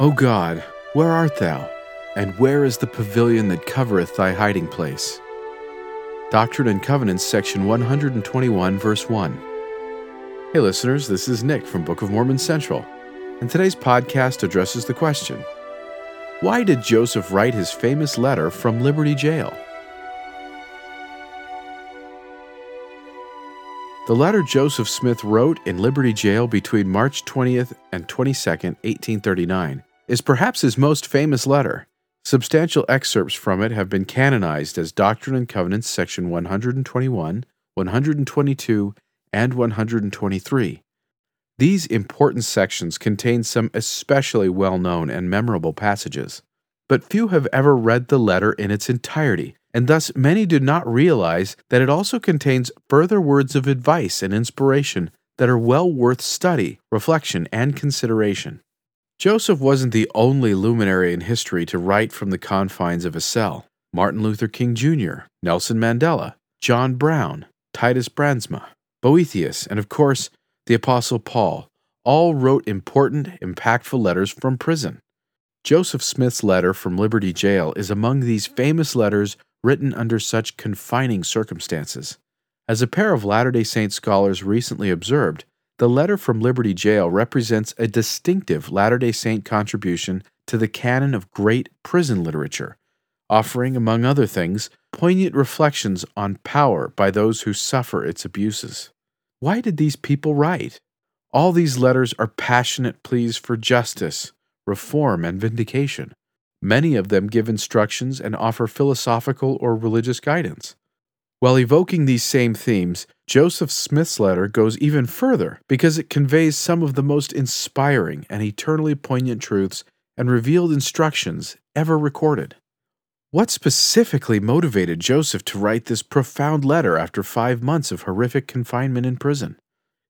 O God, where art thou? And where is the pavilion that covereth thy hiding place? Doctrine and Covenants, section 121, verse 1. Hey, listeners, this is Nick from Book of Mormon Central, and today's podcast addresses the question Why did Joseph write his famous letter from Liberty Jail? The letter Joseph Smith wrote in Liberty Jail between March 20th and 22nd, 1839, is perhaps his most famous letter. Substantial excerpts from it have been canonized as Doctrine and Covenants, section 121, 122, and 123. These important sections contain some especially well known and memorable passages, but few have ever read the letter in its entirety, and thus many do not realize that it also contains further words of advice and inspiration that are well worth study, reflection, and consideration. Joseph wasn't the only luminary in history to write from the confines of a cell. Martin Luther King Jr., Nelson Mandela, John Brown, Titus Brandsma, Boethius, and of course, the Apostle Paul all wrote important, impactful letters from prison. Joseph Smith's letter from Liberty Jail is among these famous letters written under such confining circumstances. As a pair of Latter day Saint scholars recently observed, the letter from Liberty Jail represents a distinctive Latter day Saint contribution to the canon of great prison literature, offering, among other things, poignant reflections on power by those who suffer its abuses. Why did these people write? All these letters are passionate pleas for justice, reform, and vindication. Many of them give instructions and offer philosophical or religious guidance. While evoking these same themes, Joseph Smith's letter goes even further because it conveys some of the most inspiring and eternally poignant truths and revealed instructions ever recorded. What specifically motivated Joseph to write this profound letter after five months of horrific confinement in prison?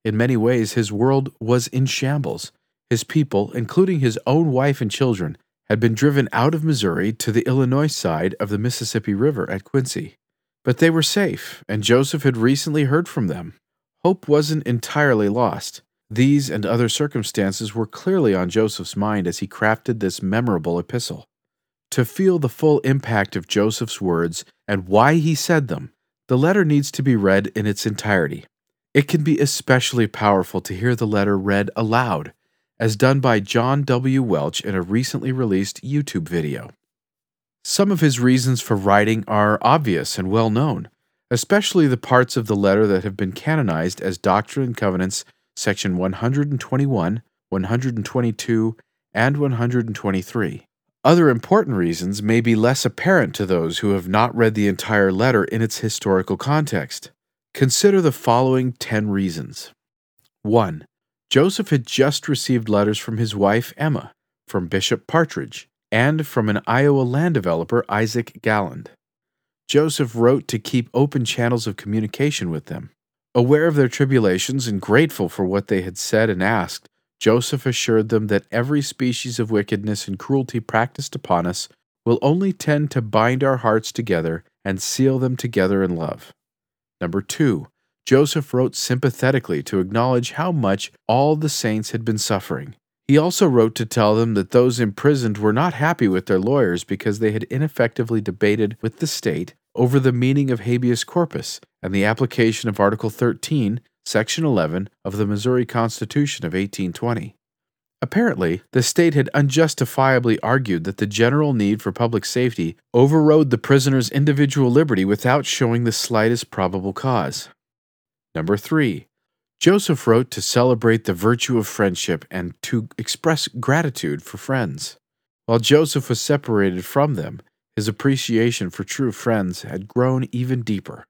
In many ways, his world was in shambles. His people, including his own wife and children, had been driven out of Missouri to the Illinois side of the Mississippi River at Quincy. But they were safe, and Joseph had recently heard from them. Hope wasn't entirely lost. These and other circumstances were clearly on Joseph's mind as he crafted this memorable epistle. To feel the full impact of Joseph's words and why he said them, the letter needs to be read in its entirety. It can be especially powerful to hear the letter read aloud as done by John W. Welch in a recently released YouTube video. Some of his reasons for writing are obvious and well known, especially the parts of the letter that have been canonized as Doctrine and Covenants, section 121, 122, and 123. Other important reasons may be less apparent to those who have not read the entire letter in its historical context. Consider the following 10 reasons. 1. Joseph had just received letters from his wife Emma, from Bishop Partridge, and from an Iowa land developer, Isaac Galland. Joseph wrote to keep open channels of communication with them. Aware of their tribulations and grateful for what they had said and asked, Joseph assured them that every species of wickedness and cruelty practiced upon us will only tend to bind our hearts together and seal them together in love. Number two, Joseph wrote sympathetically to acknowledge how much all the saints had been suffering. He also wrote to tell them that those imprisoned were not happy with their lawyers because they had ineffectively debated with the state over the meaning of habeas corpus and the application of Article 13, Section 11 of the Missouri Constitution of 1820. Apparently, the state had unjustifiably argued that the general need for public safety overrode the prisoner's individual liberty without showing the slightest probable cause. Number three, Joseph wrote to celebrate the virtue of friendship and to express gratitude for friends. While Joseph was separated from them, his appreciation for true friends had grown even deeper.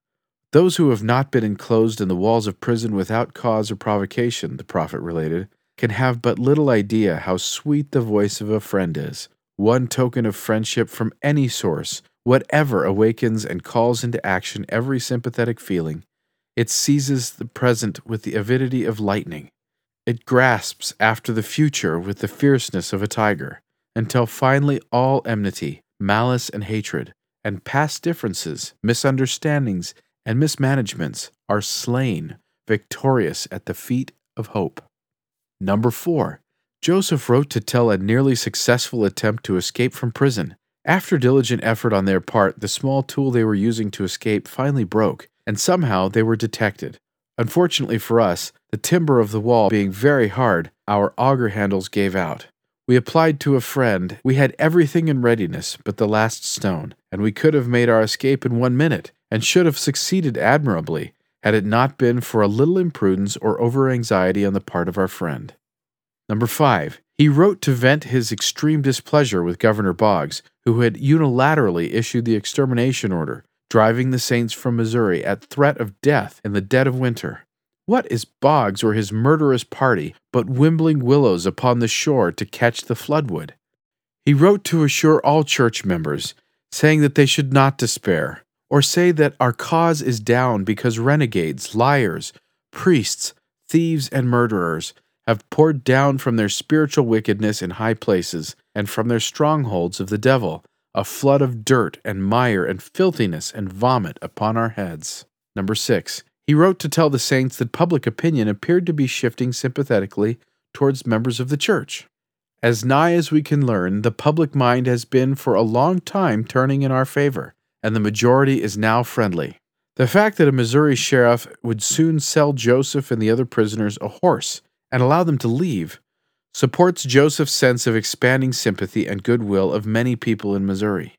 Those who have not been enclosed in the walls of prison without cause or provocation, the prophet related, can have but little idea how sweet the voice of a friend is. One token of friendship from any source, whatever awakens and calls into action every sympathetic feeling, it seizes the present with the avidity of lightning. It grasps after the future with the fierceness of a tiger, until finally all enmity, malice, and hatred, and past differences, misunderstandings, and mismanagements are slain, victorious at the feet of hope. Number four, Joseph wrote to tell a nearly successful attempt to escape from prison. After diligent effort on their part, the small tool they were using to escape finally broke, and somehow they were detected. Unfortunately for us, the timber of the wall being very hard, our auger handles gave out. We applied to a friend. We had everything in readiness but the last stone, and we could have made our escape in one minute, and should have succeeded admirably, had it not been for a little imprudence or over anxiety on the part of our friend. Number five, he wrote to vent his extreme displeasure with Governor Boggs, who had unilaterally issued the extermination order, driving the Saints from Missouri at threat of death in the dead of winter. What is Boggs or his murderous party but wimbling willows upon the shore to catch the floodwood? He wrote to assure all church members, saying that they should not despair, or say that our cause is down because renegades, liars, priests, thieves, and murderers have poured down from their spiritual wickedness in high places and from their strongholds of the devil a flood of dirt and mire and filthiness and vomit upon our heads. Number 6. He wrote to tell the saints that public opinion appeared to be shifting sympathetically towards members of the church. As nigh as we can learn, the public mind has been for a long time turning in our favor, and the majority is now friendly. The fact that a Missouri sheriff would soon sell Joseph and the other prisoners a horse and allow them to leave supports Joseph's sense of expanding sympathy and goodwill of many people in Missouri.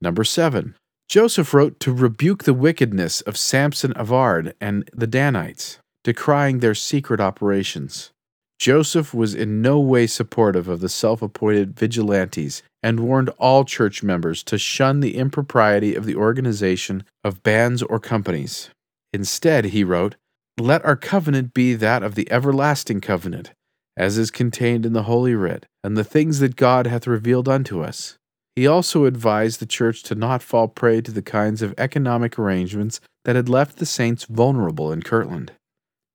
Number 7. Joseph wrote to rebuke the wickedness of Sampson Avard and the Danites, decrying their secret operations. Joseph was in no way supportive of the self appointed vigilantes and warned all church members to shun the impropriety of the organization of bands or companies. Instead, he wrote, let our covenant be that of the everlasting covenant, as is contained in the Holy Writ, and the things that God hath revealed unto us. He also advised the church to not fall prey to the kinds of economic arrangements that had left the saints vulnerable in Kirtland.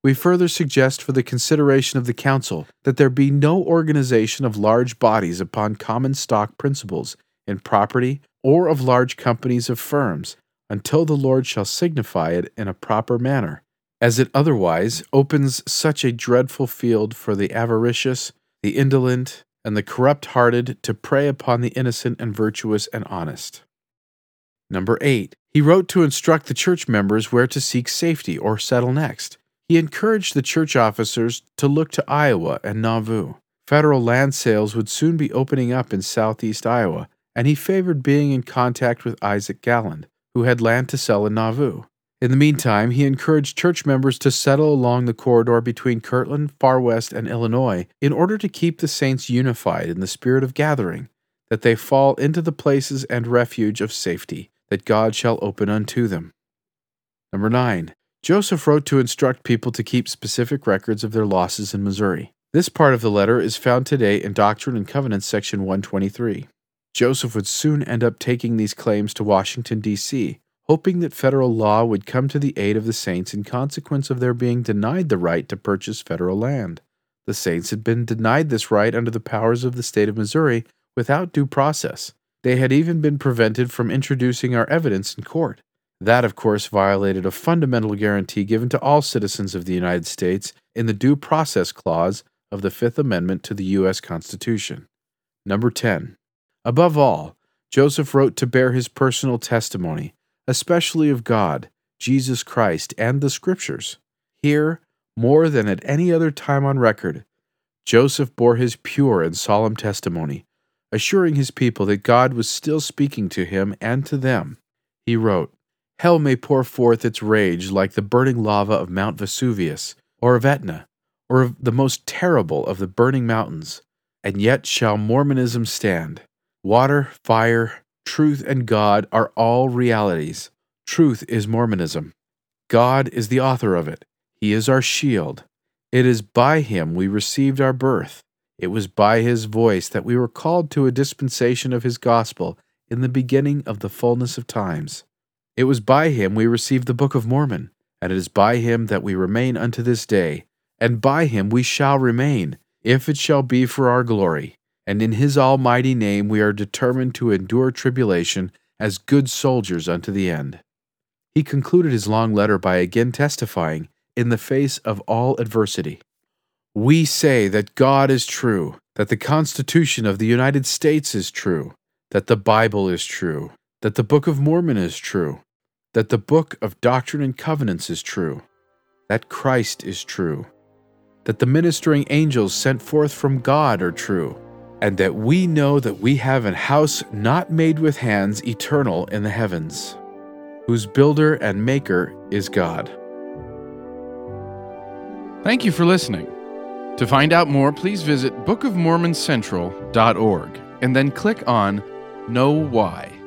We further suggest for the consideration of the Council that there be no organization of large bodies upon common stock principles in property or of large companies of firms until the Lord shall signify it in a proper manner as it otherwise opens such a dreadful field for the avaricious, the indolent, and the corrupt hearted to prey upon the innocent and virtuous and honest. Number 8. He wrote to instruct the church members where to seek safety or settle next. He encouraged the church officers to look to Iowa and Nauvoo. Federal land sales would soon be opening up in southeast Iowa, and he favored being in contact with Isaac Galland, who had land to sell in Nauvoo. In the meantime, he encouraged church members to settle along the corridor between Kirtland, Far West, and Illinois in order to keep the saints unified in the spirit of gathering, that they fall into the places and refuge of safety that God shall open unto them. Number 9. Joseph wrote to instruct people to keep specific records of their losses in Missouri. This part of the letter is found today in Doctrine and Covenants, section 123. Joseph would soon end up taking these claims to Washington, D.C., hoping that federal law would come to the aid of the saints in consequence of their being denied the right to purchase federal land. The saints had been denied this right under the powers of the state of Missouri without due process. They had even been prevented from introducing our evidence in court. That, of course, violated a fundamental guarantee given to all citizens of the United States in the Due Process Clause of the Fifth Amendment to the U.S. Constitution. Number 10. Above all, Joseph wrote to bear his personal testimony especially of God, Jesus Christ, and the Scriptures. Here, more than at any other time on record, Joseph bore his pure and solemn testimony, assuring his people that God was still speaking to him and to them. He wrote, Hell may pour forth its rage like the burning lava of Mount Vesuvius, or of Etna, or of the most terrible of the burning mountains, and yet shall Mormonism stand. Water, fire, Truth and God are all realities. Truth is Mormonism. God is the author of it. He is our shield. It is by Him we received our birth. It was by His voice that we were called to a dispensation of His gospel in the beginning of the fullness of times. It was by Him we received the Book of Mormon, and it is by Him that we remain unto this day, and by Him we shall remain, if it shall be for our glory and in his almighty name we are determined to endure tribulation as good soldiers unto the end. He concluded his long letter by again testifying, in the face of all adversity, We say that God is true, that the Constitution of the United States is true, that the Bible is true, that the Book of Mormon is true, that the Book of Doctrine and Covenants is true, that Christ is true, that the ministering angels sent forth from God are true, and that we know that we have an house not made with hands eternal in the heavens, whose builder and maker is God. Thank you for listening. To find out more, please visit bookofmormoncentral.org and then click on Know Why.